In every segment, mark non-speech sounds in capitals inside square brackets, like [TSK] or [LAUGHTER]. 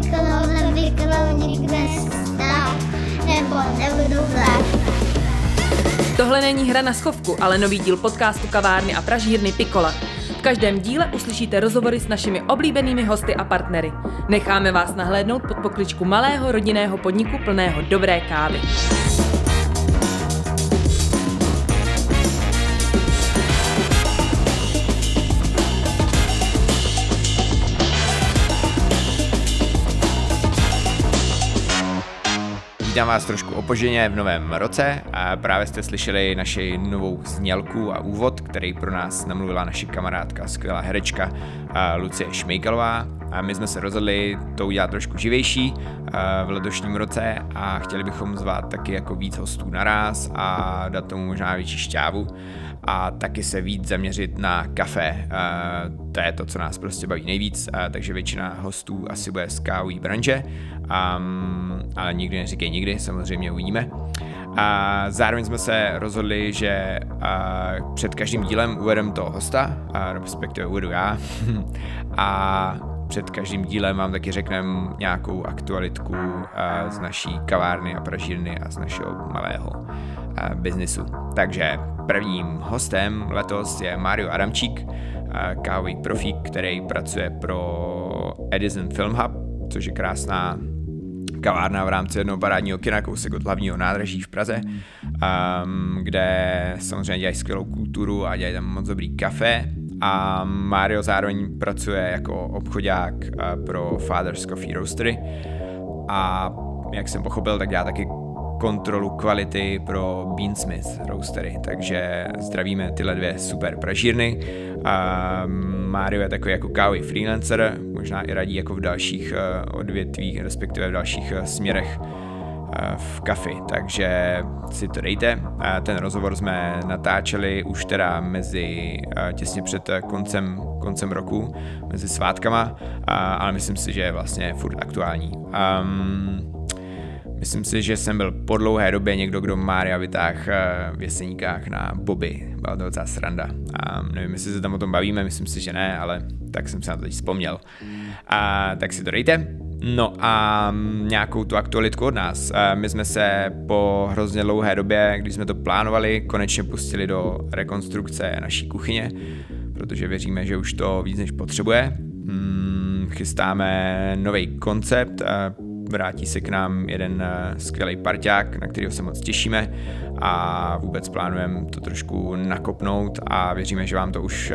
vyknou, nevyknou, nikde stát, nebo nebudou vlád. Tohle není hra na schovku, ale nový díl podcastu kavárny a pražírny Pikola. V každém díle uslyšíte rozhovory s našimi oblíbenými hosty a partnery. Necháme vás nahlédnout pod pokličku malého rodinného podniku plného dobré kávy. Vítám vás trošku opoženě v novém roce a právě jste slyšeli naši novou znělku a úvod, který pro nás namluvila naše kamarádka, skvělá herečka Lucie Šmejkalová. A my jsme se rozhodli to udělat trošku živější v letošním roce a chtěli bychom zvát taky jako víc hostů naraz a dát tomu možná větší šťávu a taky se víc zaměřit na kafe. To je to, co nás prostě baví nejvíc, takže většina hostů asi bude z kávový branže, ale nikdy neříkej nikdy, samozřejmě uvidíme. A zároveň jsme se rozhodli, že před každým dílem uvedem toho hosta, respektive uvedu já, [LAUGHS] a před každým dílem vám taky řekneme nějakou aktualitku z naší kavárny a pražírny a z našeho malého biznisu. Takže prvním hostem letos je Mario Adamčík, kávový profík, který pracuje pro Edison Film Hub, což je krásná kavárna v rámci jednoho parádního kina, kousek od hlavního nádraží v Praze, um, kde samozřejmě dělají skvělou kulturu a dělají tam moc dobrý kafe. A Mario zároveň pracuje jako obchodák pro Father's Coffee Roastery. A jak jsem pochopil, tak dělá taky kontrolu kvality pro Beansmith roastery, takže zdravíme tyhle dvě super pražírny. A Mario je takový jako kávový freelancer, možná i radí jako v dalších eh, odvětvích, respektive v dalších eh, směrech. eh, v kafi, takže si to dejte. Ten rozhovor jsme natáčeli už teda mezi těsně před koncem, koncem roku, mezi svátkama, ale myslím si, že je vlastně furt aktuální. Um, Myslím si, že jsem byl po dlouhé době někdo, kdo Mária vytáhl eh, v Jeseníkách na Bobby. Byla to docela sranda. A nevím, jestli se tam o tom bavíme, myslím si, že ne, ale tak jsem se na to teď vzpomněl. A tak si to dejte. No a nějakou tu aktualitku od nás. Eh, my jsme se po hrozně dlouhé době, když jsme to plánovali, konečně pustili do rekonstrukce naší kuchyně, protože věříme, že už to víc než potřebuje. Hmm, chystáme nový koncept, eh, vrátí se k nám jeden eh, skvělý parťák, na kterého se moc těšíme a vůbec plánujeme to trošku nakopnout a věříme, že vám to už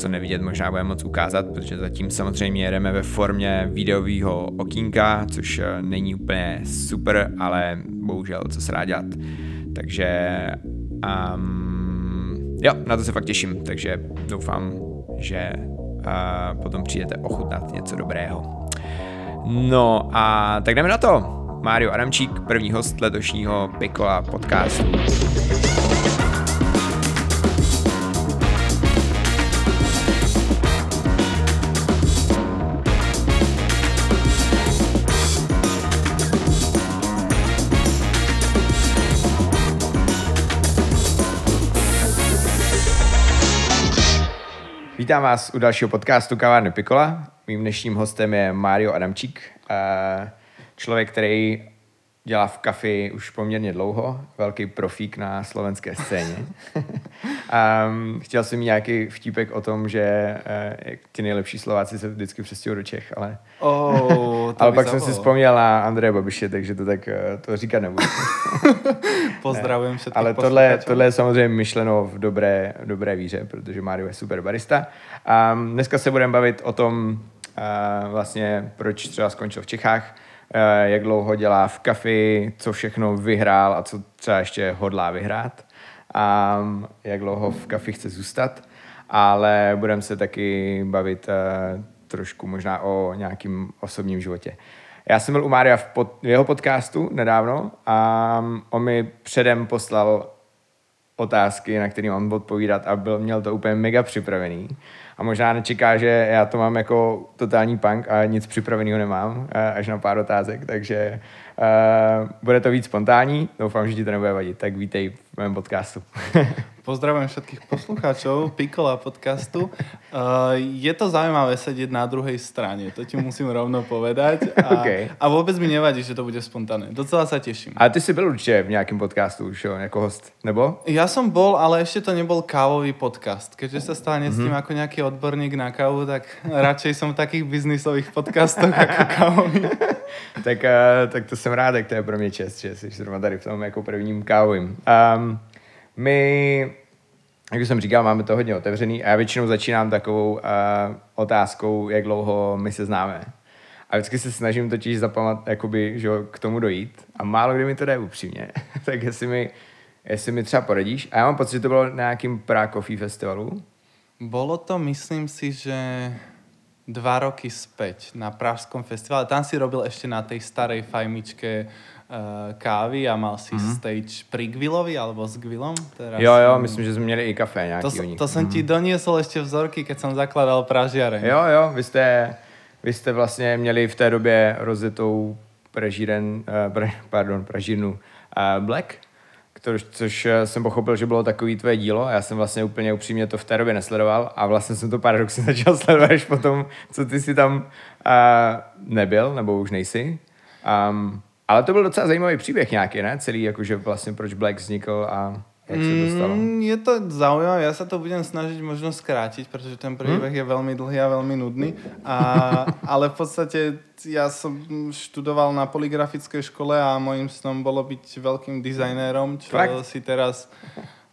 co nevidět možná bude moc ukázat, protože zatím samozřejmě jedeme ve formě videového okýnka, což eh, není úplně super, ale bohužel co se dá dělat. Takže um, jo, na to se fakt těším, takže doufám, že uh, potom přijdete ochutnat něco dobrého. No a tak jdeme na to. Mário Adamčík, první host letošního Pikola podcastu. Vítám vás u dalšího podcastu Kavárny Pikola. Mým dnešním hostem je Mário Adamčík, člověk, který dělá v kafi už poměrně dlouho, velký profík na slovenské scéně. um, [LAUGHS] chtěl jsem mít nějaký vtípek o tom, že uh, ti nejlepší Slováci se vždycky přestěhují do Čech, ale, oh, [LAUGHS] ale pak jsem si vzpomněl na Andreje Babiše, takže to tak uh, to říkat nebudu. [LAUGHS] Pozdravím se. Ale tohle, tohle je samozřejmě myšleno v dobré, v dobré víře, protože Mario je super barista. Um, dneska se budeme bavit o tom, vlastně proč třeba skončil v Čechách, jak dlouho dělá v kafi, co všechno vyhrál a co třeba ještě hodlá vyhrát a jak dlouho v kafi chce zůstat, ale budeme se taky bavit trošku možná o nějakým osobním životě. Já jsem byl u Mária v, pod, v jeho podcastu nedávno a on mi předem poslal otázky, na které on odpovídat a byl, měl to úplně mega připravený. A možná nečeká, že já to mám jako totální punk a nic připraveného nemám, až na pár otázek, takže bude to víc spontánní, doufám, že ti to nebude vadit, tak vítej v mém podcastu. [LAUGHS] Pozdravujem všetkých poslucháčov Pikola podcastu. Uh, je to zaujímavé sedieť na druhej strane, to ti musím rovno povedať. A, Okay. a vôbec mi nevadí, že to bude spontánne. Docela sa teším. A ty jsi byl určitě v nějakém podcastu už, jo, jako host, nebo? Ja som bol, ale ešte to nebol kávový podcast. Keďže sa stále Mhm. necítim ako nejaký odborník na kávu, tak [LAUGHS] radšej som v takých biznisových podcastoch ako kávový. [LAUGHS] tak, uh, tak to jsem rád, tak to je pro mě čest, že jsi zrovna tady v tom jako prvním kávovým. Um, my, jak jsem říkal, máme to hodně otevřený a já většinou začínám takovou uh, otázkou, jak dlouho my se známe. A vždycky se snažím totiž zapamat, jakoby, že k tomu dojít. A málo kdy mi to jde upřímně. [LAUGHS] tak jestli mi, jestli mi třeba poradíš. A já mám pocit, že to bylo na nějakým Coffee Festivalu. Bolo to, myslím si, že dva roky späť na Pražskom festivale. Tam si robil ešte na tej starej fajmičke uh, kávy a mal si mm-hmm. stage pri Gvillovi alebo s Gwillom. Teraz Jo, jo, myslím, že jsme měli i kafe nějaký To, to som ti doniesol ešte vzorky, keď som zakladal Pražiareň. Jo, jo, vy jste, vy jste vlastně měli v té době rozjetou pražíren, uh, pra, pardon, pražírnu uh, Black, což, což eh, jsem pochopil, že bylo takový tvoje dílo a já jsem vlastně úplně upřímně to v té době nesledoval a vlastně jsem to paradoxně [LAUGHS] začal sledovat až potom, co ty si tam uh, nebyl, nebo už nejsi. Um, ale to byl docela zajímavý příběh nějaký, ne? Celý, jakože vlastně proč Black vznikl a jak se to stalo. Mm, je to zaujímavé, ja sa to budem snažiť možno skrátiť, pretože ten príbeh je veľmi dlhý a veľmi nudný. A, [LAUGHS] ale v podstate ja som študoval na poligrafickej škole a môjim snom bolo byť veľkým dizajnérom, čo Fakt? si teraz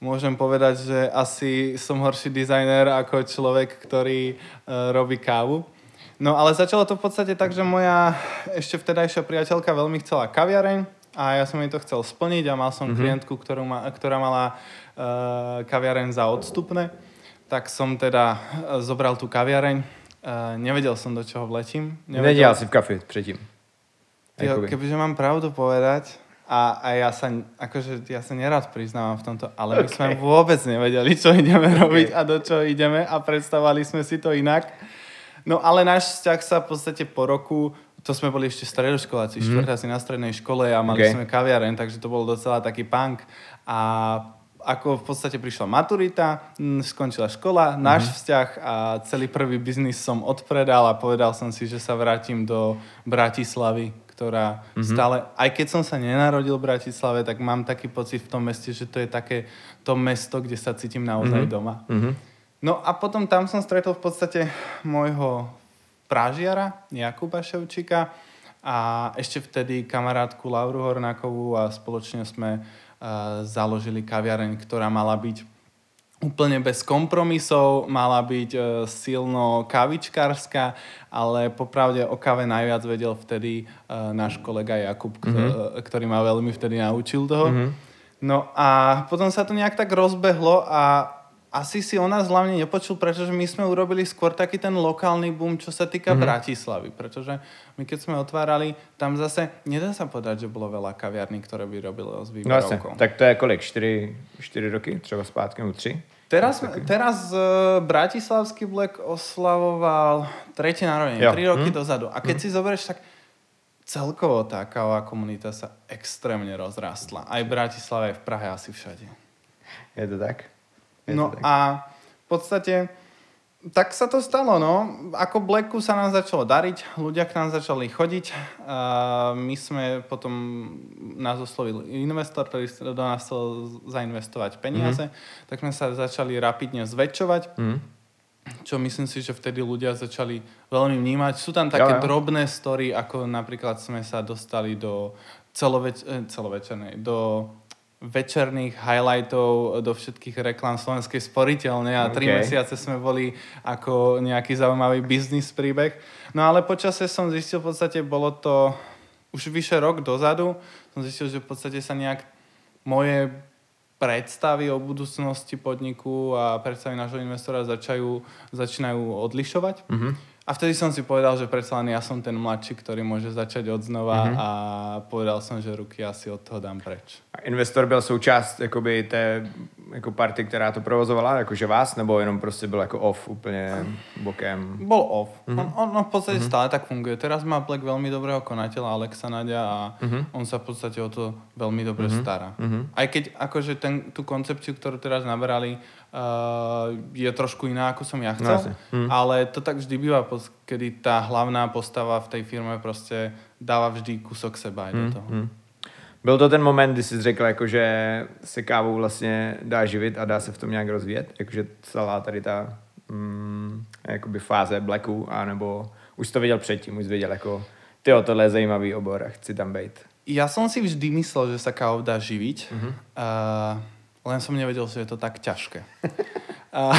môžem povedať, že asi som horší dizajner ako človek, ktorý uh, robí kávu. No ale začalo to v podstate tak, že moja ešte vtedajšia priateľka veľmi chcela kaviareň a ja som jej to chcel splniť a mal som mm-hmm. klientku, ktorú ma, ktorá mala uh, kaviareň za odstupné. Tak som teda uh, zobral tú kaviareň. Uh, nevedel som, do čoho vletím. Nedělal jsi v kafi předtím. Jo, Jakoby. kebyže mám pravdu povedať, a, a ja sa, akože, ja sa nerad priznávam v tomto, ale my sme vôbec nevedeli, čo ideme robiť a do čoho ideme a predstavovali sme si to inak. No ale náš vzťah sa v podstate po roku, to sme boli ešte stredoškoláci, mm. štvrtáci na strednej škole a mali Ok. sme kaviareň, takže to bol docela taký punk. A ako v podstate prišla maturita, skončila škola, náš vzťah a celý prvý biznis som odpredal a povedal som si, že sa vrátim do Bratislavy, ktorá stále, aj keď som sa nenarodil v Bratislave, tak mám taký pocit v tom meste, že to je také to mesto, kde sa cítim naozaj doma. No a potom tam som stretol v podstate môjho prážiara, Jakuba Ševčíka a ešte vtedy kamarátku Lauru Hornákovú a spoločne sme uh, založili kaviareň, ktorá mala byť úplne bez kompromisov, mala byť uh, silno kavičkárska, ale popravde o kave najviac vedel vtedy uh, náš kolega Jakub, mm-hmm. ktorý ma veľmi vtedy naučil toho. Mm-hmm. No a potom sa to nejak tak rozbehlo a asi si o nás hlavne nepočul, pretože my sme urobili skôr taký ten lokálny boom, čo sa týka mm-hmm. Bratislavy. Pretože my keď sme otvárali, tam zase nedá sa povedať, že bolo veľa kaviarní, ktoré by robili s No výberovkou. tak to je kolik? Čtyři, čtyři roky? Třeba zpátky, nebo tři? Teraz, teraz uh, Bratislavský Black oslavoval tretie narodenie, Jo. tri roky Hm. dozadu. A keď si zoberieš, tak celkovo tá kávová komunita sa extrémne rozrastla. Aj v Bratislave, aj v Prahe, asi všade. Je to tak? No a v podstate tak sa to stalo, no. Ako Blacku sa nám začalo dariť, ľudia k nám začali chodiť. A my sme potom nás oslovil investor, ktorý do nás chcel zainvestovať peniaze, mm-hmm. tak sme sa začali rapidne zväčšovať. Mhm. Čo myslím si, že vtedy ľudia začali veľmi vnímať. Sú tam také Jo, jo. drobné story, ako napríklad sme sa dostali do celoveč- celovečernej, do večerných highlightov do všetkých reklám Slovenskej sporiteľne a tri OK. mesiace sme boli ako nejaký zaujímavý biznis príbeh. No ale počasie som zistil, v podstate bolo to už vyše rok dozadu, som zistil, že v podstate sa nejak moje predstavy o budúcnosti podniku a predstavy nášho investora začajú, začínajú odlišovať. Mm-hmm. A vtedy som si povedal, že predsa len ja som ten mladší, ktorý môže začať od znova mm-hmm. a povedal som, že ruky asi od toho dám preč. A investor byl součást jakoby té jako party, která to provozovala, jakože vás, nebo jenom prostě byl jako off úplně bokem? Bol off. Mm-hmm. On, on, on v podstate mm-hmm. stále tak funguje. Teraz má Black veľmi dobrého konateľa Alexa Nadia a mm-hmm. on sa v podstate o to veľmi dobre mm-hmm. stará. Mm-hmm. Aj keď akože ten, tú koncepciu, ktorú teraz naberali, uh, je trošku iná, ako som ja chcel. No, mm. Ale to tak vždy býva, kedy tá hlavná postava v tej firme proste dáva vždy kúsok seba aj do toho. Mm. Byl to ten moment, kdy jsi řekl, jako, že se kávou vlastně dá živit a dá se v tom nějak rozvíjet? Jakože celá tady ta mm, jakoby fáze Blacku, anebo už to viděl předtím, už jsi viděl jako, ty tohle je zajímavý obor a chci tam být. Ja som si vždy myslel, že sa kávou dá živiť, mm-hmm. uh, len som nevedel, že je to tak ťažké. uh,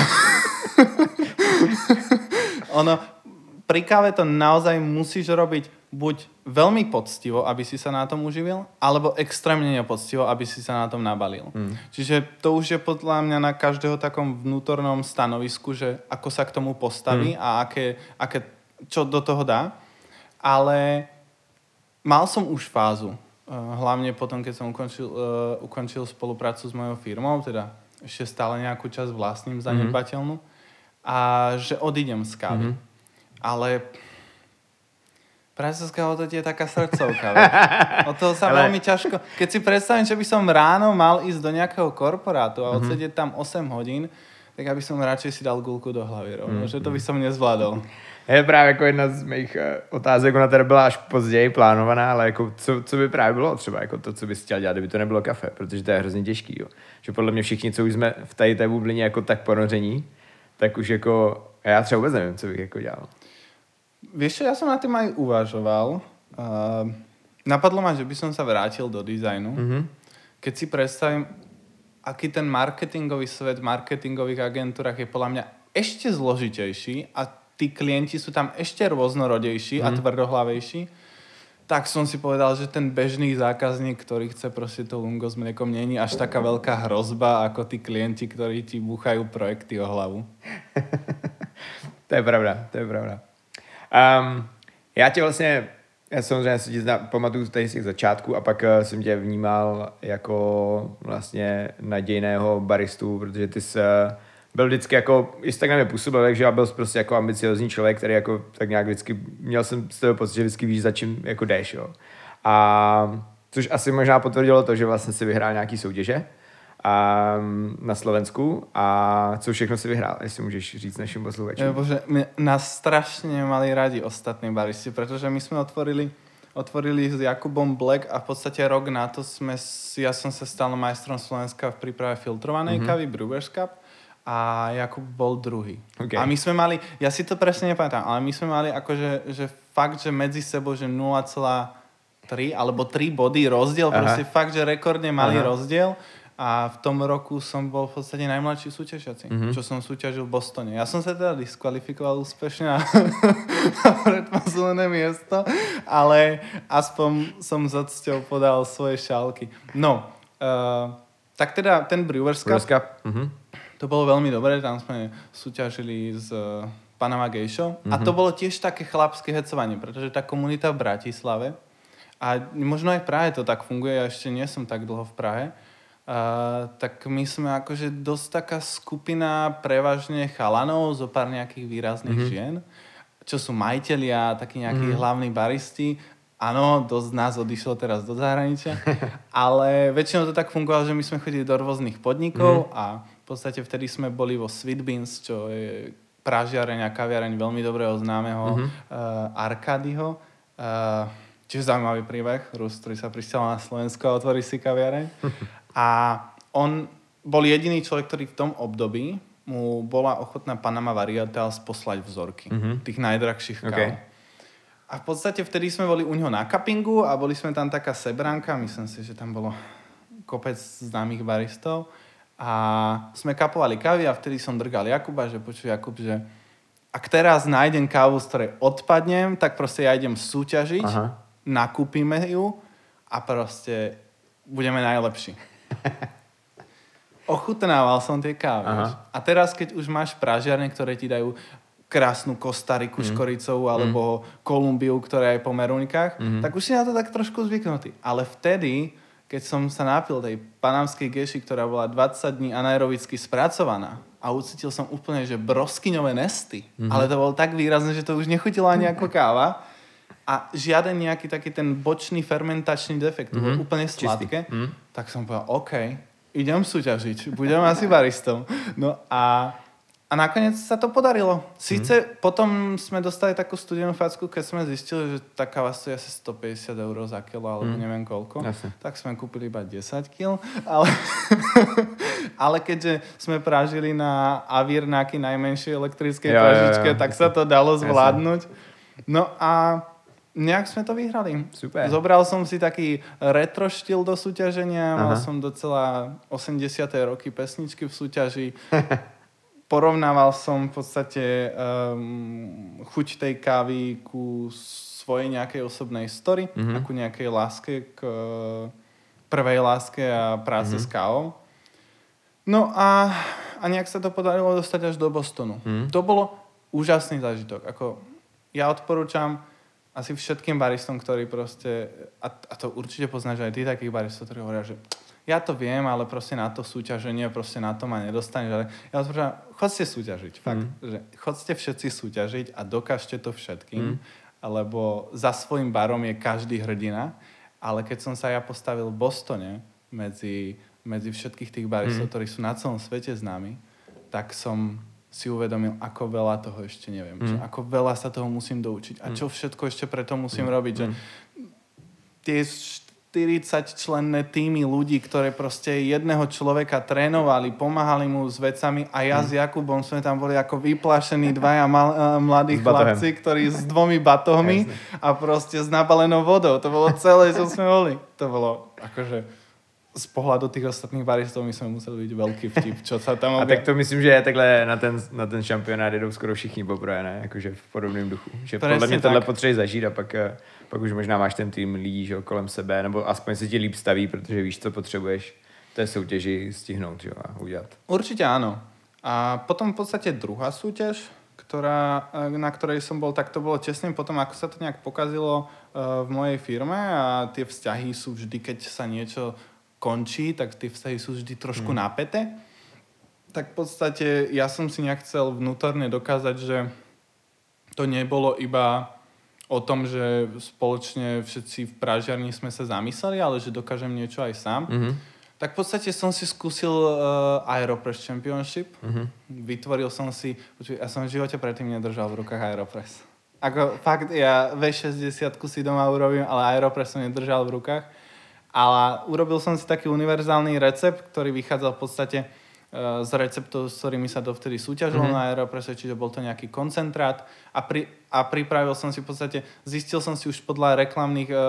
[LAUGHS] [LAUGHS] ono, pri káve to naozaj musíš robiť buď veľmi poctivo, aby si sa na tom uživil, alebo extrémne nepoctivo, aby si sa na tom nabalil. Mm. Čiže to už je podľa mňa na každého takom vnútornom stanovisku, že ako sa k tomu postaví mm. a aké, aké, čo do toho dá. Ale mal som už fázu, eh, hlavne potom, keď som ukončil, uh, ukončil spoluprácu s mojou firmou, teda ešte stále nejakú časť vlastním mhm. zanedbateľnú, mm. a že odídem z kávy. Mm. Ale Pracovská hodnota je taká srdcovka. [LAUGHS] o toho sa Ale... veľmi ťažko... Keď si predstavím, že by som ráno mal ísť do nejakého korporátu a mhm. odsedieť tam 8 hodín, tak aby som radšej si dal gulku do hlavy rovno, mm. že to by som nezvládol. Je právě jako jedna z mých uh, otázek, ona teda byla až později plánovaná, ale jako co, co by právě bylo třeba jako to, co bys chtěl dělat, kdyby to nebylo kafe, protože to je hrozně těžký, jo. Že podle mě všichni, co už jsme v tady té bublině jako tak ponoření, tak už jako, já třeba vůbec nevím, co bych jako dělal. Vieš čo, ja som na tým aj uvažoval. Uh, napadlo ma, že by som sa vrátil do dizajnu. Mm-hmm. Keď si predstavím, aký ten marketingový svet v marketingových agentúrach je podľa mňa ešte zložitejší a tí klienti sú tam ešte rôznorodejší mm. a mhm. tvrdohlavejší, tak som si povedal, že ten bežný zákazník, ktorý chce proste to lungo s mliekom, není až taká veľká hrozba ako tí klienti, ktorí ti búchajú projekty o hlavu. [LAUGHS] to je pravda, to je pravda. Um, já tě vlastně, já samozřejmě si tě zna, pamatuju tady z těch začátků a pak uh, jsem tě vnímal jako vlastně nadějného baristu, protože ty jsi byl vždycky jako, na mě působil, takže já byl prostě jako ambiciozní člověk, který jako tak nějak vždycky, měl jsem z toho pocit, že vždycky víš, za čím jako jdeš, jo. A což asi možná potvrdilo to, že vlastně si vyhrál nějaký soutěže, a, na Slovensku a co všechno si vyhrál, jestli můžeš říct našim posluchačům. Bože, my, nás strašně mali radi ostatní baristi, protože my jsme otvorili otvorili s Jakubom Black a v podstate rok na to sme, ja som sa stal majstrom Slovenska v príprave filtrovanej mm-hmm. kavy Brewers Cup a Jakub bol druhý. Okay. A my sme mali, ja si to presne nepamätám, ale my sme mali akože že fakt, že medzi sebou, že 0,3 alebo 3 body rozdiel, Aha. proste fakt, že rekordne malý Aha. rozdiel a v tom roku som bol v podstate najmladší súťažiaci, mm-hmm. čo som súťažil v Bostone. Ja som sa teda diskvalifikoval úspešne na, na [LAUGHS] predpozlené miesto, ale aspoň som za cťou podal svoje šálky. No, uh, tak teda ten Brewers Cup, Brewers Cup. Mm-hmm. to bolo veľmi dobré, tam sme súťažili s uh, Panama Gejšo mm-hmm. a to bolo tiež také chlapské hecovanie, pretože tá komunita v Bratislave a možno aj v Prahe to tak funguje, ja ešte nie som tak dlho v Prahe, Uh, tak my sme akože dosť taká skupina prevažne chalanov, zo pár nejakých výrazných mm-hmm. žien, čo sú majiteľia, takí nejakí mm-hmm. hlavní baristi. Áno, dosť nás odišlo teraz do zahraničia, [LAUGHS] ale väčšinou to tak fungovalo, že my sme chodili do rôznych podnikov mm-hmm. a v podstate vtedy sme boli vo Sweet Beans, čo je pražiareň a kaviareň veľmi dobrého známeho mm-hmm. uh, Arkadyho. Uh, čiže zaujímavý príbeh, Rus, ktorý sa pristal na Slovensku a otvorí si kaviareň. [LAUGHS] A on bol jediný človek, ktorý v tom období mu bola ochotná Panama Varietals poslať vzorky mm-hmm. tých najdrahších káv. Okay. A v podstate vtedy sme boli u neho na kapingu a boli sme tam taká sebranka, myslím si, že tam bolo kopec známych baristov a sme kapovali kávy a vtedy som drgal Jakuba, že počuj Jakub, že ak teraz nájdem kávu, z ktorej odpadnem, tak proste ja idem súťažiť, Aha. nakúpime ju a proste budeme najlepší. [LAUGHS] Ochutnával som tie kávy. A teraz, keď už máš pražiarne, ktoré ti dajú krásnu Kostariku mm. škoricovú alebo mm. Kolumbiu, ktorá je po meruňkách, mm. tak už si na to tak trošku zvyknutý. Ale vtedy keď som sa napil tej panamskej geši, ktorá bola 20 dní anaerobicky spracovaná a ucítil som úplne, že broskyňové nesty, mm-hmm. ale to bolo tak výrazné, že to už nechutilo ani ako káva a žiaden nejaký taký ten bočný fermentačný defekt, Mhm. úplne sladké, Mhm. tak som povedal, OK, idem súťažiť, budem asi baristom. No a, a nakoniec sa to podarilo. Síce Mhm. potom sme dostali takú studenú facku, keď sme zistili, že tá káva stojí asi 150 eur za kilo, alebo neviem koľko. Jasne. Tak sme kúpili iba 10 kg, ale, [LAUGHS] ale keďže sme pražili na Avirnáky najmenšej elektrickej jo, pražičke, tak sa to dalo zvládnuť. No a nejak sme to vyhrali. Super. Zobral som si taký retro štýl do súťaženia, mal Aha. som docela 80. roky pesničky v súťaži. [LAUGHS] Porovnával som v podstate um, chuť tej kávy ku svojej nejakej osobnej story Mhm. a ku nejakej láske k eh, prvej láske a práce Mhm. s kávou. No a, a nejak sa to podarilo dostať až do Bostonu. Mhm. To bolo úžasný zážitok. Ako, ja odporúčam asi všetkým baristom, ktorí proste, a, a to určite poznáš aj ty takých baristov, ktorí hovoria, že [TSK] ja to viem, ale proste na to súťaženie, proste na to ma nedostaneš. Ale ja odporúčam, chodte súťažiť, fakt. Že chodte všetci súťažiť a dokážte to všetkým, lebo za svojim barom je každý hrdina. Ale keď som sa ja postavil v Bostone medzi, medzi všetkých tých baristov, ktorí sú na celom svete známi, tak som si uvedomil, ako veľa toho ešte neviem. Že ako veľa sa toho musím doučiť. A čo všetko ešte preto musím robiť. Že tie 40 členné týmy ľudí, ktoré proste jedného človeka trénovali, pomáhali mu s vecami a ja s Jakubom sme tam boli ako vyplašení dvaja mal, eh, mladí chlapci, ktorí s dvomi batohmi a proste s nabalenou vodou. To bolo celé, čo sme boli. To bolo akože z pohľadu tých ostatných baristov my sme museli byť veľký vtip, čo sa tam A obja- tak to myslím, že je takhle na ten, na ten šampionát jedou skoro všichni poprvé, ne? Jakože v podobném duchu. Že podle Přesně mě tohle tak. potřebuješ zažít a pak, eh, pak už možná máš ten tým lidí že, kolem sebe, nebo aspoň se ti líp staví, protože víš, co potřebuješ té soutěži stihnout že, a udělat. Určite áno. A potom v podstate druhá súťaž, ktorá, e, na ktorej som bol, tak to bolo tesne potom, ako sa to nejak pokazilo e, v mojej firme a tie vzťahy sú vždy, keď sa niečo končí, tak tie vzťahy sú vždy trošku Hmm. napäté. Tak v podstate ja som si nejak chcel vnútorne dokázať, že to nebolo iba o tom, že spoločne všetci v Pražiarni sme sa zamysleli, ale že dokážem niečo aj sám. Mhm. Tak v podstate som si skúsil uh, Aeropress Championship. Mhm. Vytvoril som si... Počuj, ja som v živote predtým nedržal v rukách Aeropress. Ako fakt, ja V60 si doma urobím, ale Aeropress som nedržal v rukách. Ale urobil som si taký univerzálny recept, ktorý vychádzal v podstate uh, z receptov, s ktorými sa dovtedy súťažilo Mhm. mm-hmm. na Aeropresse, čiže bol to nejaký koncentrát a, pri, a pripravil som si v podstate, zistil som si už podľa reklamných uh,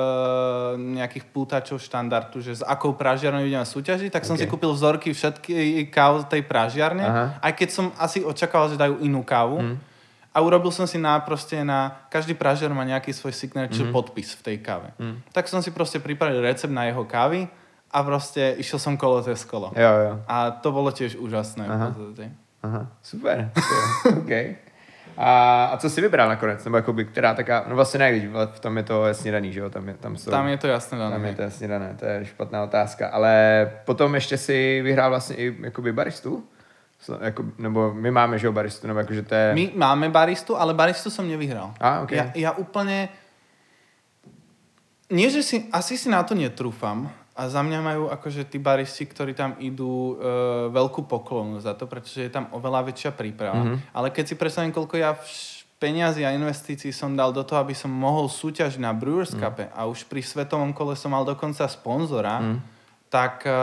nejakých pútačov štandardu, že s akou pražiarnou ideme súťažiť, tak som Ok. si kúpil vzorky všetky káv tej pražiarne, Aha. aj keď som asi očakával, že dajú inú kávu. Mhm. A urobil som si na proste na... Každý pražiar má nejaký svoj signature Mhm. mm-hmm. podpis v tej káve. Mm. Tak som si proste pripravil recept na jeho kávy a proste išiel som kolo cez kolo. Jo, jo. A to bolo tiež úžasné. Aha. Aha, super. [LAUGHS] Okay. A, a co jsi vybral nakonec? Nebo jakoby, která taká, no vlastně ne, když v tom je to jasně daný, že jo? Tam, je, tam, jsou, Tam je to jasné dané. tam je to jasně dané, to je špatná otázka. Ale potom ještě si vyhrál vlastně i jakoby baristu? So, jako, nebo my máme, že jo, baristu, nebo jakože to je... My máme baristu, ale baristu som nevyhral. A, ok. ja, ja úplne... Nie, že si... Asi si na to netrúfam. A za mňa majú akože tí baristi, ktorí tam idú, e, veľkú poklonu za to, pretože je tam oveľa väčšia príprava. Mhm. Mm-hmm. Ale keď si predstavím, koľko ja vš- peniazy a investícií som dal do toho, aby som mohol súťažiť na Brewers Mhm. Cupe a už pri svetovom kole som mal dokonca sponzora, Mhm. tak, e,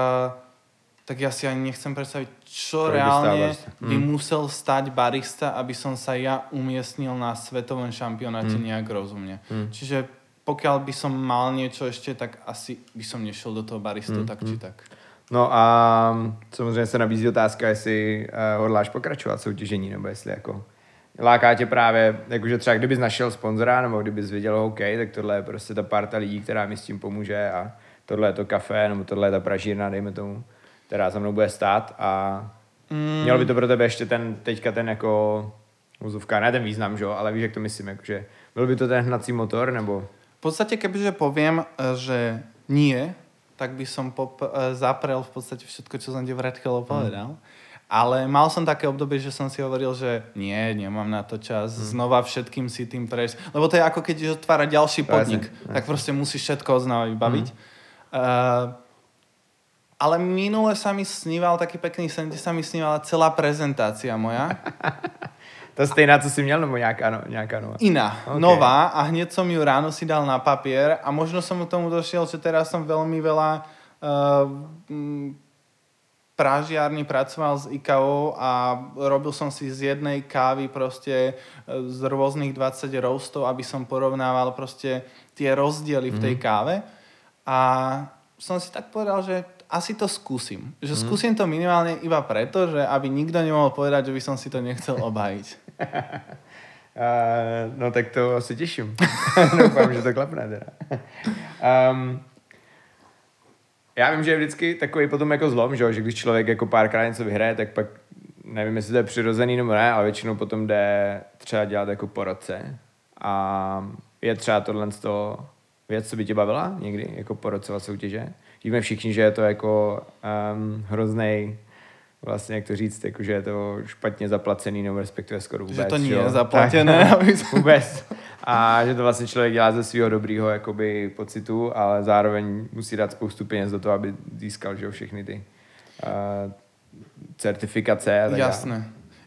tak ja si ani nechcem predstaviť, čo by stál reálne barista. by musel stať barista, aby som sa ja umiestnil na svetovom šampionáte Mm. nejak rozumne. Čiže pokiaľ by som mal niečo ešte, tak asi by som nešiel do toho baristu Mm, tak či tak. No a samozřejmě se nabízí otázka, jestli uh, hodláš pokračovat soutěžení, nebo jestli jako láká tě právě, jakože třeba kdybys našel sponzora, nebo kdybys viděl OK, tak tohle je prostě ta parta lidí, která mi s tím pomůže a tohle je to kafe, nebo tohle je ta pražírna, dejme tomu, která za mnou bude stát a mm. mělo by to pro tebe ještě ten, teďka ten jako úzovka, ne ten význam, že jo, ale víš, jak to myslím, jakože byl by to ten hnací motor, nebo V podstate, kebyže poviem, e, že nie, tak by som pop, e, zaprel v podstate všetko, čo som ti pred chvíľou povedal. Ale mal som také obdobie, že som si hovoril, že nie, nemám na to čas, znova všetkým si tým prejsť. Lebo to je ako keď ideš otvárať ďalší Jasne, podnik, tak proste musíš všetko znova vybaviť. Uh, ale minule sa mi sníval taký pekný sen, kde sa mi snívala celá prezentácia moja. [LAUGHS] To stejná, co jsi měl, nebo nějaká, no, nějaká nová? Iná, Ok. nová a hneď som ju ráno si dal na papier a možno som k tomu došiel, že teraz som veľmi veľa uh, prážiarní pracoval s IKO a robil som si z jednej kávy proste e, z rôznych 20 roastov, aby som porovnával proste tie rozdiely v tej káve. A som si tak povedal, že asi to skúsim. Že skúsim to minimálne iba preto, že aby nikto nemohol povedať, že by som si to nechcel obhajiť. Uh, [LAUGHS] no tak to se těším. [LAUGHS] Doufám, že to klapne teda. Um, já vím, že je vždycky takový potom jako zlom, že, že když člověk jako párkrát něco vyhraje, tak pak nevím, jestli to je přirozený nebo ne, ale většinou potom jde třeba dělat jako po roce. A je třeba tohle z toho věc, co by tě bavila někdy, jako porocovat soutěže. Víme všichni, že je to jako um, hrozný vlastně, jak to říct, jako, že je to špatně zaplacený, nebo respektive skoro vůbec. Že to nie jo. Tak, som- [LAUGHS] vůbec. A že to vlastně člověk dělá ze svého dobrýho jakoby, pocitu, ale zároveň musí dát spoustu peněz do toho, aby získal že jo, všechny ty uh, certifikace a tak dále. Jasné.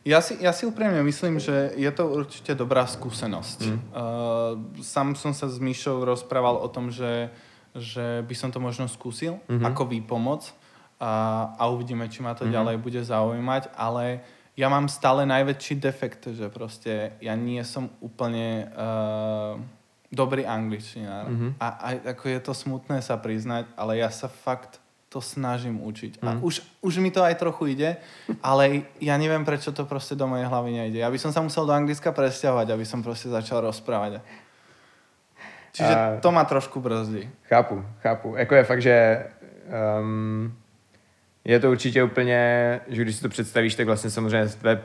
Ja si, ja si úprimne myslím, že je to určite dobrá skúsenosť. Mm. Uh, sám som sa s Míšou rozprával o tom, že, že by som to možno skúsil mm-hmm. ako výpomoc a, a uvidíme, či ma to mm-hmm. ďalej bude zaujímať, ale ja mám stále najväčší defekt, že proste ja nie som úplne uh, dobrý angličtinár. Mm-hmm. A, a ako je to smutné sa priznať, ale ja sa fakt to snažím učiť. A už, už mi to aj trochu ide, ale ja neviem, prečo to proste do mojej hlavy nejde. Ja by som sa musel do Anglicka presťahovať, aby som proste začal rozprávať. Čiže A- to ma trošku brzdí. Chápu, chápu. Jako je fakt, že um, je to určitě úplně, že když si to představíš, tak vlastně samozřejmě z tvé,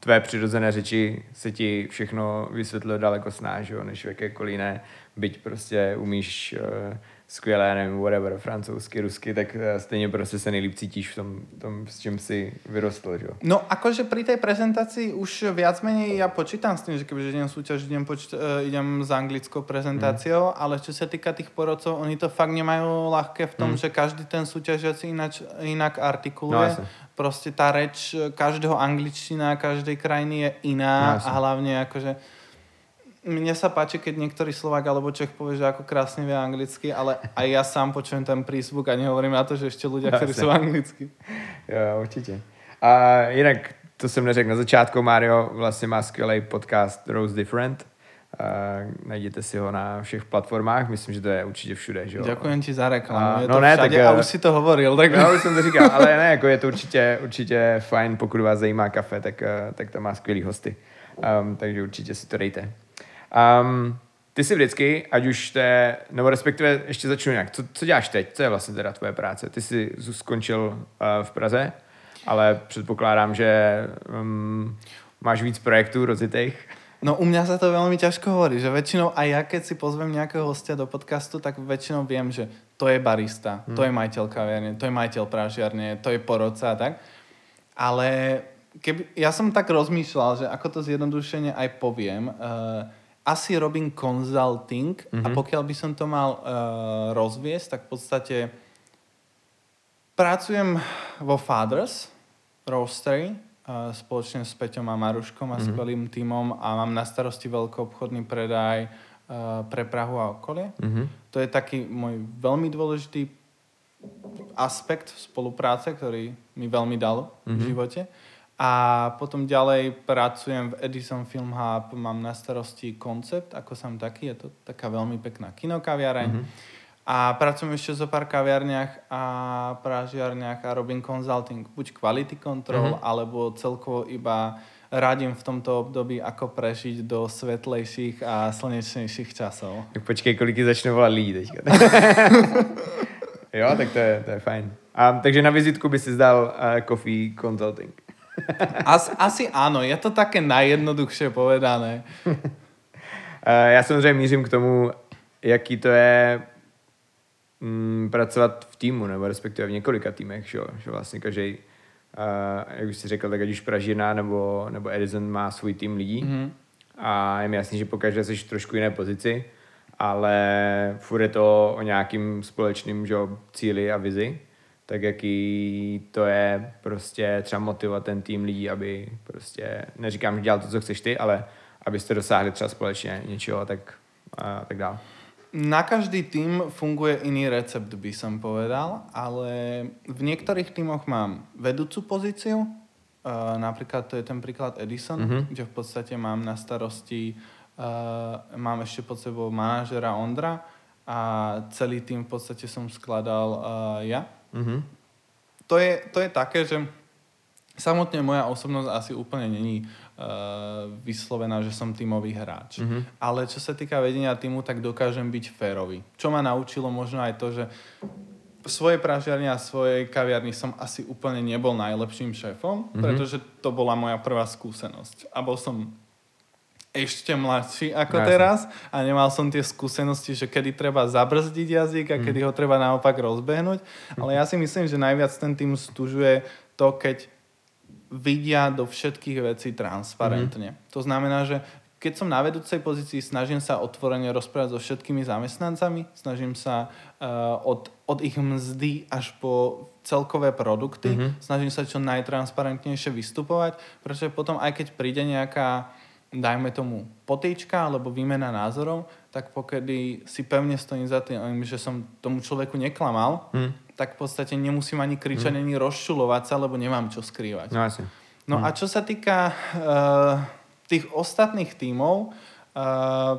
tvé přirozené řeči se ti všechno vysvětluje daleko snáž, jo, než v jakékoliv jiné. Byť prostě umíš uh, skvěle, já nevím, whatever, francouzsky, rusky, tak uh, stejně prostě se nejlíp cítíš v tom, tom s čím si vyrostl, že. No akože pri tej prezentácii už viac menej ja počítam s tým, že kebyže idem súťaž, idem, počít, uh, idem s anglickou prezentáciou, mm. ale čo sa týka tých porodcov, oni to fakt nemajú ľahké v tom, mm. že každý ten súťažiaci inač, inak No, artikuluje. jasne. Proste tá reč každého angličtina, každej krajiny je No, iná jasne. a hlavne akože mne sa páči, keď niektorý Slovák alebo Čech povie, že ako krásne vie anglicky, ale aj ja sám počujem ten prízvuk a nehovorím na to, že ešte ľudia, ktorí sú anglicky. Jo, určitě. A jinak, to jsem neřekl na začátku, Mario vlastně má skvělý podcast Rose Different. A najděte si ho na všech platformách, myslím, že to je určitě všude, že jo? Ďakujem ti za reklamu. Je no to ne, všade tak, a eh, už si to hovoril. Tak... No, už jsem to říkal, ale ne, jako je to určitě, určitě fajn, pokud vás zajímá kafe, tak, eh, tak tam má skvělý hosty. Um, takže určitě si to dejte. Um, ty si vždycky, ať už to je, nebo respektive ještě začnu nějak, co, co děláš teď? Co je vlastně teda tvoje práce? Ty jsi skončil uh, v Praze, ale předpokládám, že um, máš víc projektů rozitých. No u mňa sa to veľmi ťažko hovorí, že väčšinou aj ja, keď si pozvem nejakého hostia do podcastu, tak väčšinou viem, že to je barista, hmm. to je majiteľ kaviarne, to je majiteľ prážiarne, to je porodca a tak. Ale keby, ja som tak rozmýšľal, že ako to zjednodušene aj poviem, uh, asi robím consulting mm-hmm. a pokiaľ by som to mal uh, rozviesť, tak v podstate pracujem vo Fathers Roastery uh, spoločne s Peťom a Maruškom a mm-hmm. skvelým tímom a mám na starosti veľkoobchodný predaj uh, pre Prahu a okolie. Mm-hmm. To je taký môj veľmi dôležitý aspekt spolupráce, ktorý mi veľmi dal mm-hmm. v živote. A potom ďalej pracujem v Edison Film Hub, mám na starosti koncept, ako som taký, je to taká veľmi pekná kinokaviareň. Mm-hmm. A pracujem ešte zo pár kaviarniach a pražiarniach a robím consulting, buď quality control, mm-hmm. alebo celkovo iba radím v tomto období, ako prežiť do svetlejších a slnečnejších časov. Tak počkej, kolik začne volat lidí teďka. [LAUGHS] jo, tak to je, to je fajn. A, takže na vizitku by si zdal uh, Coffee Consulting. As, asi áno, je to také najjednoduchšie povedané. [LAUGHS] Uh, já samozřejmě mířím k tomu, jaký to je mm, pracovat v týmu, nebo respektive v několika týmech, že, že vlastně každý, uh, jak už jsi řekl, tak ať už Pražina nebo, nebo Edison má svůj tým lidí mm-hmm. a je mi jasný, že pokaždé jsi v trošku jiné pozici, ale furt je to o nějakým společným že, cíli a vizi, tak jaký to je prostě třeba motivovat ten tým lidí, aby prostě, neříkám, že dělal to, co chceš ty, ale abyste dosáhli třeba společně něčeho, tak, a tak dále. Na každý tým funguje iný recept, by som povedal, ale v niektorých týmoch mám vedúcu pozíciu, uh, napríklad to je ten príklad Edison, mm-hmm. kde v podstate mám na starosti, uh, mám ešte pod sebou manažera Ondra a celý tým v podstate som skladal uh, ja. Mm-hmm. To, je, to je také, že samotne moja osobnosť asi úplne není uh, vyslovená, že som tímový hráč. Mm-hmm. Ale čo sa týka vedenia týmu, tak dokážem byť férový. Čo ma naučilo možno aj to, že v svojej pražiarni a svojej kaviarni som asi úplne nebol najlepším šéfom, mm-hmm. pretože to bola moja prvá skúsenosť. A bol som ešte mladší ako Jasne. teraz a nemal som tie skúsenosti, že kedy treba zabrzdiť jazyk a mm. kedy ho treba naopak rozbehnúť. Ale ja si myslím, že najviac ten tým stužuje to, keď vidia do všetkých vecí transparentne. Mm. To znamená, že keď som na vedúcej pozícii, snažím sa otvorene rozprávať so všetkými zamestnancami, snažím sa uh, od, od ich mzdy až po celkové produkty, mm-hmm. snažím sa čo najtransparentnejšie vystupovať, pretože potom aj keď príde nejaká, dajme tomu, potýčka alebo výmena názorov, tak pokedy si pevne stojím za tým, že som tomu človeku neklamal, mm tak v podstate nemusím ani kričať, mm. ani rozšulovať sa, lebo nemám čo skrývať. No asi. No mm. a čo sa týka uh, tých ostatných tímov, uh,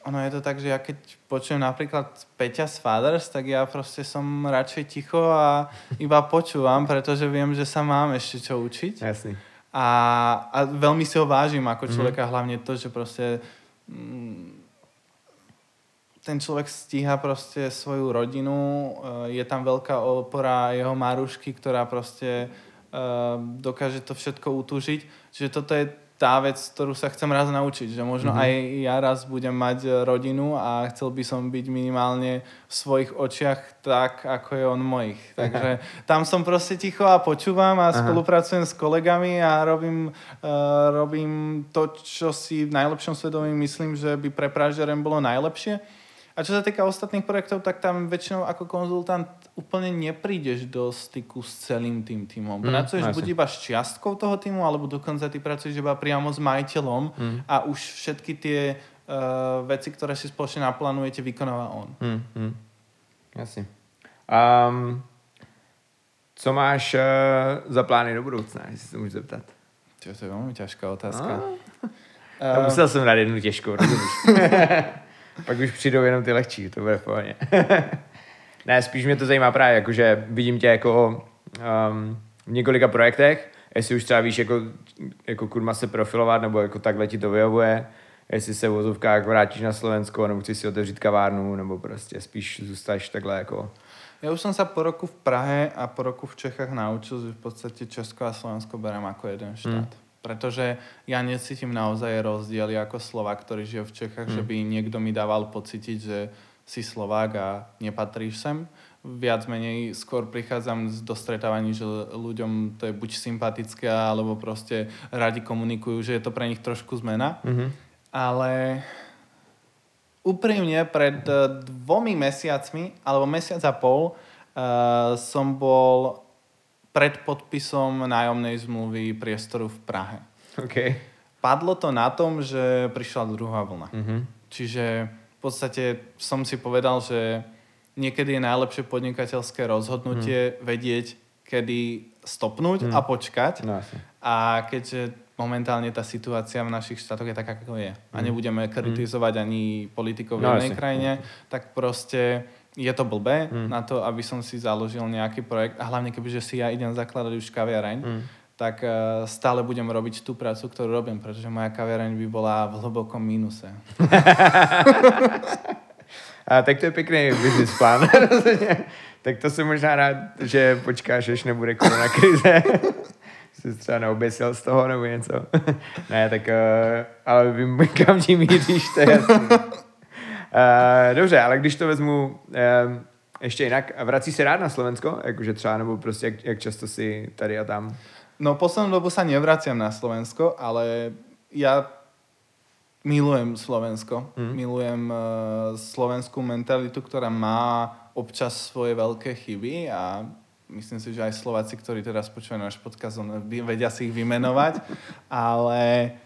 ono je to tak, že ja keď počujem napríklad Peťa z Fathers, tak ja proste som radšej ticho a iba počúvam, pretože viem, že sa mám ešte čo učiť. Jasný. A, a veľmi si ho vážim ako mhm. človeka, mm. hlavne to, že proste mm, ten človek stíha proste svoju rodinu, eh, je tam veľká opora jeho Marušky, ktorá proste eh, dokáže to všetko utúžiť. Čiže toto je tá vec, ktorú sa chcem raz naučiť, že možno mm-hmm. aj ja raz budem mať rodinu a chcel by som byť minimálne v svojich očiach tak, ako je on mojich. Takže tam som proste ticho a počúvam a Aha. spolupracujem s kolegami a robím, uh, robím to, čo si v najlepšom svedomí myslím, že by pre Pražďarem bolo najlepšie. A čo sa týka ostatných projektov, tak tam väčšinou ako konzultant úplne neprídeš do styku s celým tým týmom. Mm, Pracuješ buď iba s čiastkou toho týmu, alebo dokonca ty pracuješ iba priamo s majiteľom mm. a už všetky tie uh, veci, ktoré si spoločne naplánujete, vykonáva on. Mm, mm. Jasně. Um, co máš uh, za plány do budoucna, jestli se můžu zeptat? To je veľmi ťažká otázka. No. Uh, musel jsem dát jednu rozumíš? [LAUGHS] Pak už přijdou jenom ty lehčí, to bude v pohodě. [LAUGHS] ne, spíš mě to zajímá právě, jakože vidím tě jako um, v několika projektech, jestli už třeba víš, jako, jako kurma se profilovat, nebo jako takhle ti to vyhovuje, jestli se v vozovkách vrátíš na Slovensko, nebo chceš si otevřít kavárnu, nebo prostě spíš zůstáš takhle jako... Ja už som sa po roku v Prahe a po roku v Čechách naučil, že v podstate Česko a Slovensko berem ako jeden štát. Mm. Pretože ja necítim naozaj rozdiely ako Slovák, ktorý žije v Čechách, mm. že by niekto mi dával pocítiť, že si Slovák a nepatríš sem. Viac menej skôr prichádzam do stretávaní, že ľuďom to je buď sympatické, alebo proste radi komunikujú, že je to pre nich trošku zmena. Mm-hmm. Ale úprimne pred eh, dvomi mesiacmi, alebo mesiac a pol, uh, som bol pred podpisom nájomnej zmluvy priestoru v Prahe. Okay. Padlo to na tom, že prišla druhá vlna. Mm-hmm. Čiže v podstate som si povedal, že niekedy je najlepšie podnikateľské rozhodnutie mm. vedieť, kedy stopnúť mm. a počkať. No, a keďže momentálne tá situácia v našich štátoch je taká, ako je. A mhm. nebudeme mhm. kritizovať mm. ani politikov v no, jednej krajine, tak proste je to blbé mm. na to, aby som si založil nejaký projekt a hlavne kebyže si ja idem zakladať už kaviareň, mm. tak uh, stále budem robiť tú prácu, ktorú robím, pretože moja kaviareň by bola v hlbokom mínuse. [LAUGHS] a tak to je pěkný business plán. [LAUGHS] tak to jsem možná rád, že počkáš, až nebude korona krize. [LAUGHS] jsi třeba neoběsil z toho nebo něco. ne, tak uh, ale vím, kam tím míříš, to je jasný. Uh, dobře, ale když to vezmu eh, ještě jinak, vrací se rád na Slovensko? Jakože třeba, nebo prostě jak, jak často si tady a tam? No poslednú dobu sa nevraciam na Slovensko, ale ja milujem Slovensko. Mm. Milujem uh, slovenskú mentalitu, ktorá má občas svoje veľké chyby a myslím si, že aj Slováci, ktorí teraz počúvajú náš podcast, vedia si ich vymenovať, [LAUGHS] ale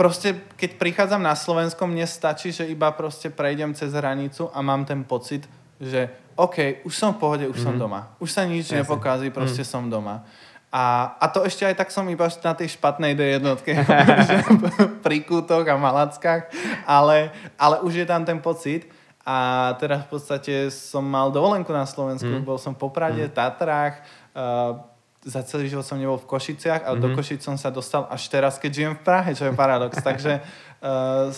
proste, keď prichádzam na Slovensko, mne stačí, že iba proste prejdem cez hranicu a mám ten pocit, že OK, už som v pohode, už mm. som doma. Už sa nič Jasne. nepokází, proste mm. som doma. A, a to ešte aj tak som iba na tej špatnej D jednotke, [LAUGHS] [LAUGHS] pri kútoch a malackách, ale, ale už je tam ten pocit. A teraz v podstate som mal dovolenku na Slovensku, mm. bol som v Poprade, mm. Tatrách, uh, za celý život som nebol v Košiciach, ale mm. do mhm. Košic som sa dostal až teraz, keď žijem v Prahe, čo je paradox. [LAUGHS] Takže uh,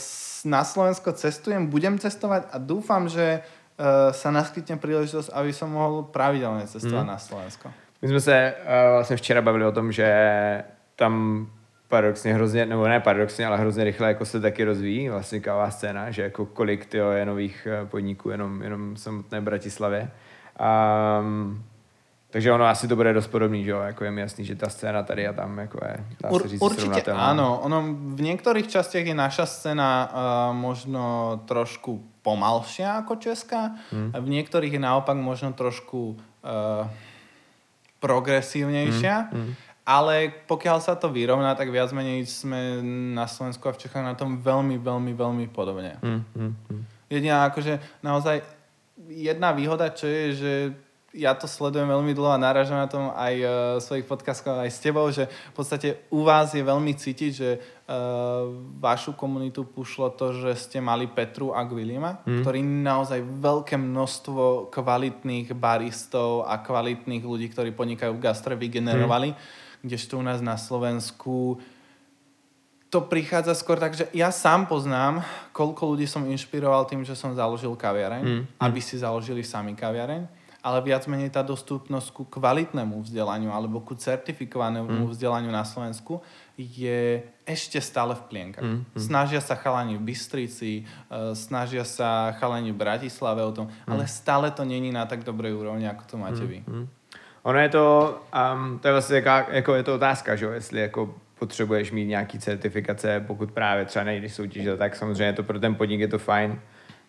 na Slovensko cestujem, budem cestovať a dúfam, že uh, sa naskytne príležitosť, aby som mohol pravidelne cestovať mm. na Slovensko. My jsme se uh, vlastně včera bavili o tom, že tam paradoxně hrozně, nebo ne paradoxně, ale hrozně rychle jako se taky rozvíjí vlastně kává scéna, že jako kolik tyjo, je nových eh, podniků jenom, jenom samotné Bratislavě. Um, takže ono asi to bude dost podobný, že jo? Jako je mi jasný, že ta scéna tady a tam jako je, dá Ur, říct, Určitě áno. Ono v niektorých častiach je naša scéna uh, možno trošku pomalšia ako česká. Hmm. A v niektorých je naopak možno trošku uh, progresívnejšia. Mm, mm. Ale pokiaľ sa to vyrovná, tak viac menej sme na Slovensku a v Čechách na tom veľmi, veľmi, veľmi podobne. Mm, mm, mm. Jediná akože naozaj jedna výhoda, čo je, že ja to sledujem veľmi dlho a náražam na tom aj uh, svojich podcastov, aj s tebou, že v podstate u vás je veľmi cítiť, že uh, vašu komunitu pušlo to, že ste mali Petru a Gwilima, mm. ktorí naozaj veľké množstvo kvalitných baristov a kvalitných ľudí, ktorí podnikajú v gastre, vygenerovali, mm. kdežto u nás na Slovensku to prichádza skôr tak, že ja sám poznám, koľko ľudí som inšpiroval tým, že som založil kaviareň, mm. aby si založili sami kaviareň ale viac menej tá dostupnosť ku kvalitnému vzdelaniu alebo ku certifikovanému mm. vzdelaniu na Slovensku je ešte stále v plienkach. Mm, mm. Snažia sa chalani v Bystrici, uh, snažia sa chalani v Bratislave o tom, mm. ale stále to není na tak dobrej úrovni, ako to máte mm, vy. Mm. Ono je to, um, to je vlastně jaká, jako je to otázka, že jestli jako potřebuješ mít nějaký certifikace, pokud právě třeba nejdeš soutěž, tak samozřejmě to pro ten podnik je to fajn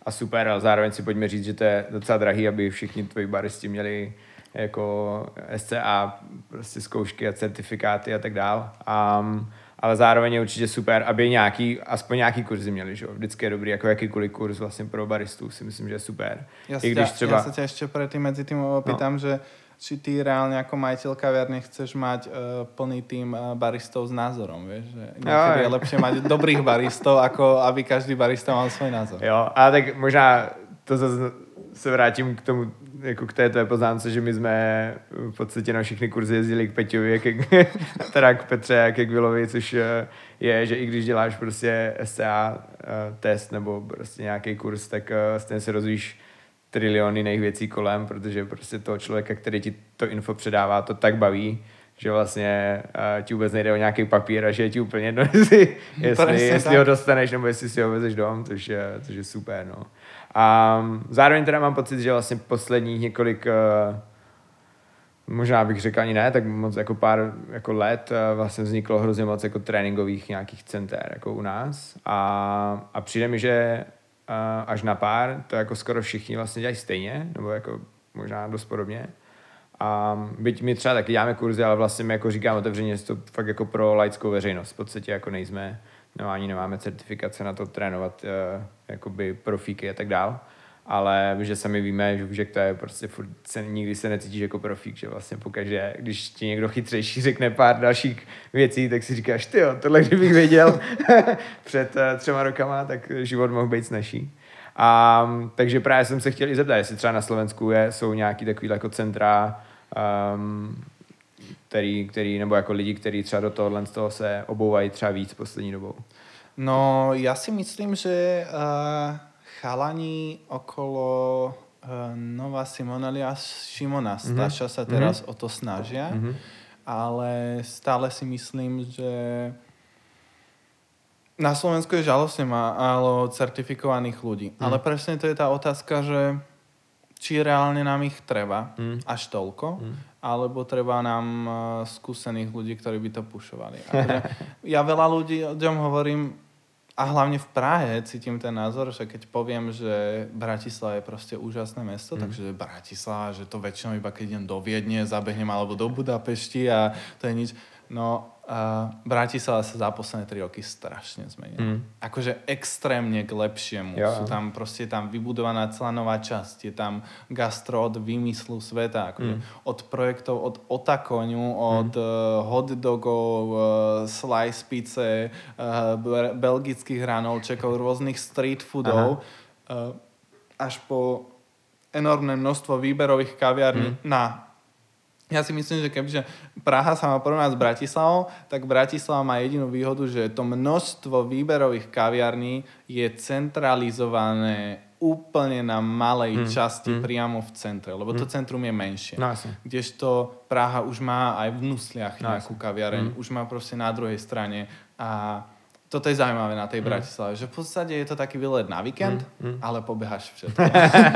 a super, ale zároveň si pojďme říct, že to je docela drahý, aby všichni tvoji baristi měli jako SCA, prostě zkoušky a certifikáty a tak dál. Um, ale zároveň je určitě super, aby nějaký, aspoň nějaký kurzy měli, že Vždycky je dobrý, jako jakýkoliv kurz vlastně pro baristů si myslím, že je super. Já I když třeba... Já se tě ještě předtím mezi tím opýtám, no. že či ty reálne ako majiteľ kaviarne chceš mať uh, plný tým uh, baristov s názorom, vieš? Že niekedy je lepšie mať [LAUGHS] dobrých baristov, ako aby každý barista mal svůj názor. Jo, a tak možná to zase se vrátím k tomu, jako k té tvé poznámce, že my jsme v podstatě na všechny kurzy jezdili k Peťovi, jak k, [LAUGHS] teda k Petře a ke Gvilovi, což eh, je, že i když děláš prostě SCA test nebo prostě nějaký kurz, tak stejně se rozvíš triliony jiných věcí kolem, protože prostě toho člověka, který ti to info předává, to tak baví, že vlastně uh, ti vůbec nejde o nějaký papír a že je ti úplně jedno, [LAUGHS] jestli, jestli, jestli ho dostaneš nebo jestli si ho vezeš dom, což je, což je super. No. A zároveň teda mám pocit, že vlastně posledních několik uh, možná bych řekl ani ne, tak moc jako pár jako let uh, vlastně vzniklo hrozně moc jako tréninkových nějakých center jako u nás a, a přijde mi, že až na pár, to jako skoro všichni vlastně dělají stejně, nebo jako možná dost podobně. A byť my třeba taky děláme kurzy, ale vlastně my jako říkám otevřeně, to fakt jako pro laickou veřejnost. V podstatě jako nejsme, no ani nemáme certifikace na to trénovat uh, jakoby profíky a tak dál ale že sami víme, že, že to je prostě furt, se, nikdy se necítíš jako profík, že vlastně pokaždé, když ti někdo chytřejší řekne pár dalších věcí, tak si říkáš, ty jo, tohle kdybych věděl [LAUGHS] před uh, třema rokama, tak život mohl být snažší. A, takže právě jsem se chtěl i zeptat, jestli třeba na Slovensku je, jsou nějaký takový jako centra, um, který, který, nebo jako lidi, kteří třeba do tohohle z toho se obouvají třeba víc poslední dobou. No, já si myslím, že uh chalani okolo uh, Nova Simonelia Šimona mhm. Staša mm-hmm. sa teraz mm-hmm. o to snažia, mm-hmm. ale stále si myslím, že Na Slovensku je žalostne málo certifikovaných ľudí. Mm. Ale presne to je tá otázka, že či reálne nám ich treba mm. až toľko, mm. alebo treba nám uh, skúsených ľudí, ktorí by to pušovali. Akože, ja veľa ľudí ľuďom hovorím, a hlavne v Prahe cítim ten názor, že keď poviem, že Bratislava je proste úžasné mesto, mm. takže Bratislava, že to väčšinou iba keď idem do Viedne, zabehnem alebo do Budapešti a to je nič. No, uh, Bratislava sa za posledné 3 roky strašne zmenila. Mm. Akože extrémne k lepšiemu. Jo. Sú tam proste tam vybudovaná celá nová časť. Je tam gastro od vymyslu sveta. Akože mm. Od projektov od otakoňu, od mm. uh, hot dogov, uh, slice pice, uh, belgických hranolčekov, rôznych street foodov. Uh, až po enormné množstvo výberových kaviarní mm. na ja si myslím, že kebyže Praha sa má porovnať s Bratislavou, tak Bratislava má jedinú výhodu, že to množstvo výberových kaviarní je centralizované úplne na malej mm, časti mm. priamo v centre, lebo mm. to centrum je menšie. No, Kdežto Praha už má aj v Nusliach no, nejakú kaviareň, mm. už má proste na druhej strane a toto je zaujímavé na tej mm. Bratislave, že v podstate je to taký výlet na víkend, mm. Mm. ale pobehaš všetko.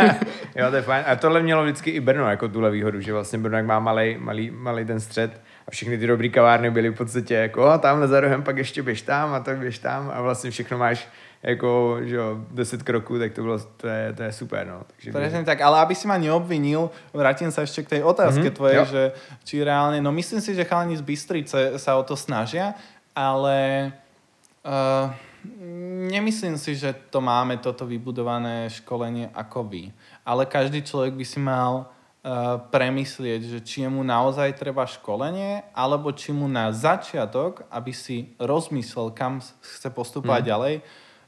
[LAUGHS] jo, to je fajn. A tohle mělo vždycky i Brno jako tuhle výhodu, že vlastně Brno jak má malý, malý, malý ten střed a všechny ty dobrý kavárny byly v podstatě jako oh, tamhle za rohem, pak ještě běž tam a tak běž tam a vlastně všechno máš jako, že jo, 10 kroků, tak to bylo, to je, to je super, no. Takže Presne tak, ale aby si ma neobvinil, vrátim sa ešte k tej otázke mm-hmm, tvojej, jo. že či reálne, no myslím si, že chalani z Bystrice sa o to snažia, ale Uh, nemyslím si, že to máme toto vybudované školenie ako vy. Ale každý človek by si mal uh, premyslieť, že či mu naozaj treba školenie, alebo či mu na začiatok, aby si rozmyslel, kam chce postúpať mm. ďalej,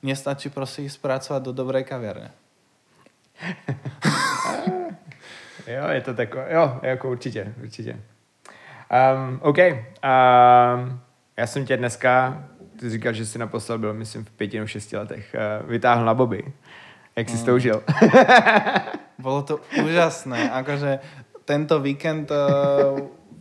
nestačí proste ísť pracovať do dobrej kaviarne. [LAUGHS] jo, je to tako, jo, jako určitě, určitě. Um, OK, um, já jsem tě dneska ty říkal, že jsi naposled byl, myslím, v pěti nebo šesti letech, uh, vytáhl na Bobby. Jak jsi mm. to užil? [LAUGHS] Bolo to úžasné. Akože tento víkend uh,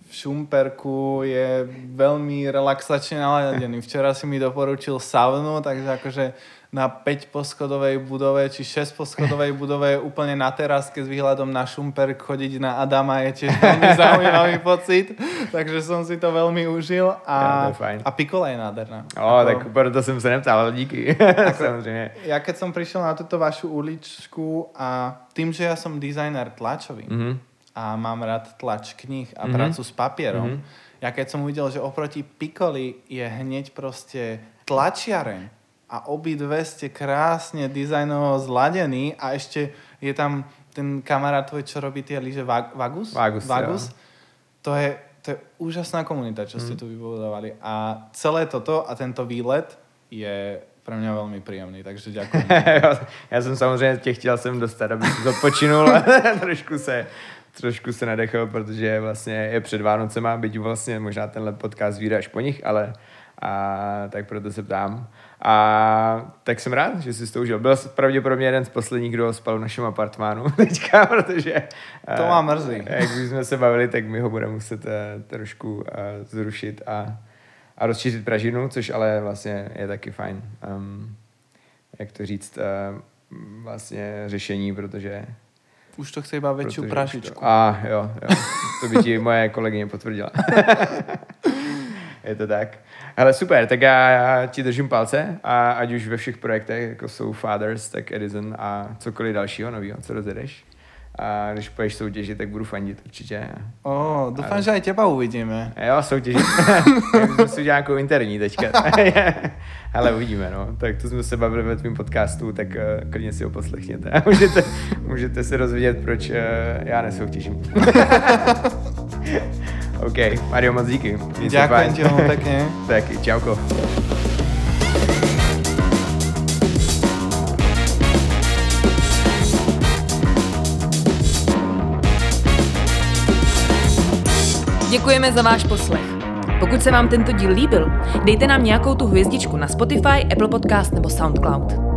v Šumperku je veľmi relaxačne naladený. Včera si mi doporučil saunu, takže akože na 5 poschodovej budove či 6 poschodovej budove úplne na teraske s výhľadom na Šumperk chodiť na Adama je tiež [LAUGHS] veľmi zaujímavý pocit, takže som si to veľmi užil a, ja, a Pikola je nádherná. O, ako, tak proto som sa neptal, ale díky. Ako. [LAUGHS] Ja keď som prišiel na túto vašu uličku a tým, že ja som dizajner tlačový mm-hmm. a mám rád tlač knih a mm-hmm. prácu s papierom, mm-hmm. ja keď som uvidel, že oproti Pikoli je hneď proste tlačiareň, a obidve ste krásne dizajnovo zladení a ešte je tam ten kamarát tvoj, čo robí tie lyže Vagus. Vagus, Vagus. To je, to je úžasná komunita, čo ste mm. tu vybudovali. A celé toto a tento výlet je pre mňa veľmi príjemný, takže ďakujem. [LAUGHS] ja som samozrejme tě chtěl sem dostat, aby si odpočinul a [LAUGHS] trošku se, trošku se nadechl, protože vlastně je před Vánocema, byť vlastně možná tenhle podcast vyjde až po nich, ale a tak proto se ptám. A tak jsem rád, že jsi to užil. Byl pravděpodobně jeden z posledních, kdo spal v našem apartmánu [LAUGHS] teďka, protože... To má mrzí. Jak už jsme se bavili, tak my ho budeme muset uh, trošku uh, zrušit a, a rozšířit Pražinu, což ale vlastně je taky fajn. Um, jak to říct, vlastně řešení, protože už to chce iba väčšiu pražičku. A jo, jo, to by ti moje kolegyně potvrdila. [LAUGHS] je to tak. Ale super, tak já, já ti držím palce a ať už ve všech projektech, jako jsou Fathers, tak Edison a cokoliv dalšího nového, co rozjedeš. A když poješ soutěži, tak budu fandit určitě. O, oh, doufám, ale... že aj teba uvidíme. Jo, soutěži. jsme si nějakou interní teďka. [LAUGHS] Ale uvidíme, no. Tak to jsme se bavili ve tvým podcastu, tak uh, klidně si ho poslechněte. A [LAUGHS] můžete, můžete si rozvědět, proč uh, já nesoutěžím. [LAUGHS] OK, Mario, moc díky. Ďakujem ti veľmi pekne. [LAUGHS] tak, čauko. Děkujeme za váš poslech. Pokud se vám tento díl líbil, dejte nám nějakou tu hvězdičku na Spotify, Apple Podcast nebo SoundCloud.